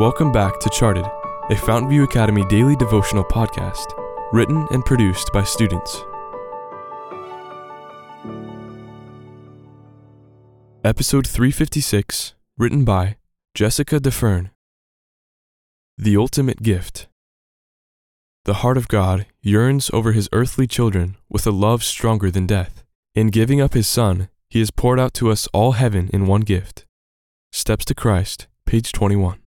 Welcome back to Charted, a Fountainview Academy daily devotional podcast, written and produced by students. Episode 356, written by Jessica DeFern. The Ultimate Gift. The heart of God yearns over his earthly children with a love stronger than death. In giving up his Son, he has poured out to us all heaven in one gift. Steps to Christ, page 21.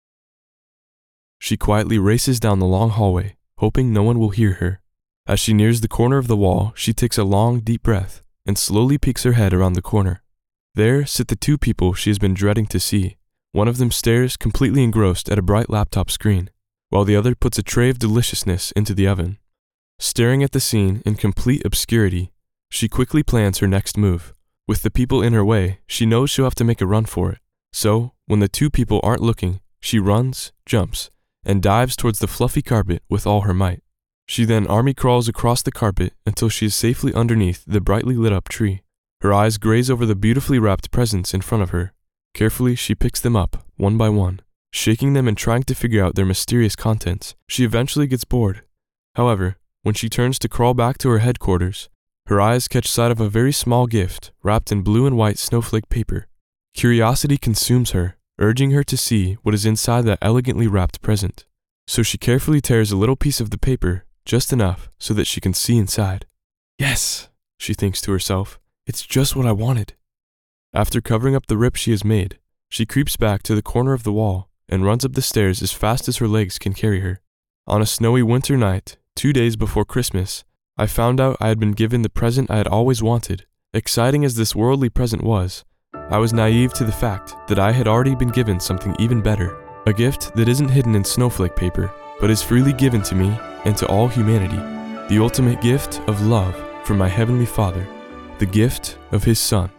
She quietly races down the long hallway, hoping no one will hear her. As she nears the corner of the wall, she takes a long, deep breath and slowly peeks her head around the corner. There sit the two people she has been dreading to see. One of them stares completely engrossed at a bright laptop screen, while the other puts a tray of deliciousness into the oven. Staring at the scene in complete obscurity, she quickly plans her next move. With the people in her way, she knows she'll have to make a run for it. So, when the two people aren't looking, she runs, jumps, and dives towards the fluffy carpet with all her might. She then army crawls across the carpet until she is safely underneath the brightly lit up tree. Her eyes graze over the beautifully wrapped presents in front of her. Carefully, she picks them up, one by one. Shaking them and trying to figure out their mysterious contents, she eventually gets bored. However, when she turns to crawl back to her headquarters, her eyes catch sight of a very small gift wrapped in blue and white snowflake paper. Curiosity consumes her, urging her to see what is inside that elegantly wrapped present. So she carefully tears a little piece of the paper, just enough so that she can see inside. Yes, she thinks to herself, it's just what I wanted. After covering up the rip she has made, she creeps back to the corner of the wall and runs up the stairs as fast as her legs can carry her. On a snowy winter night, two days before Christmas, I found out I had been given the present I had always wanted. Exciting as this worldly present was, I was naive to the fact that I had already been given something even better a gift that isn't hidden in snowflake paper, but is freely given to me and to all humanity. The ultimate gift of love from my Heavenly Father, the gift of His Son.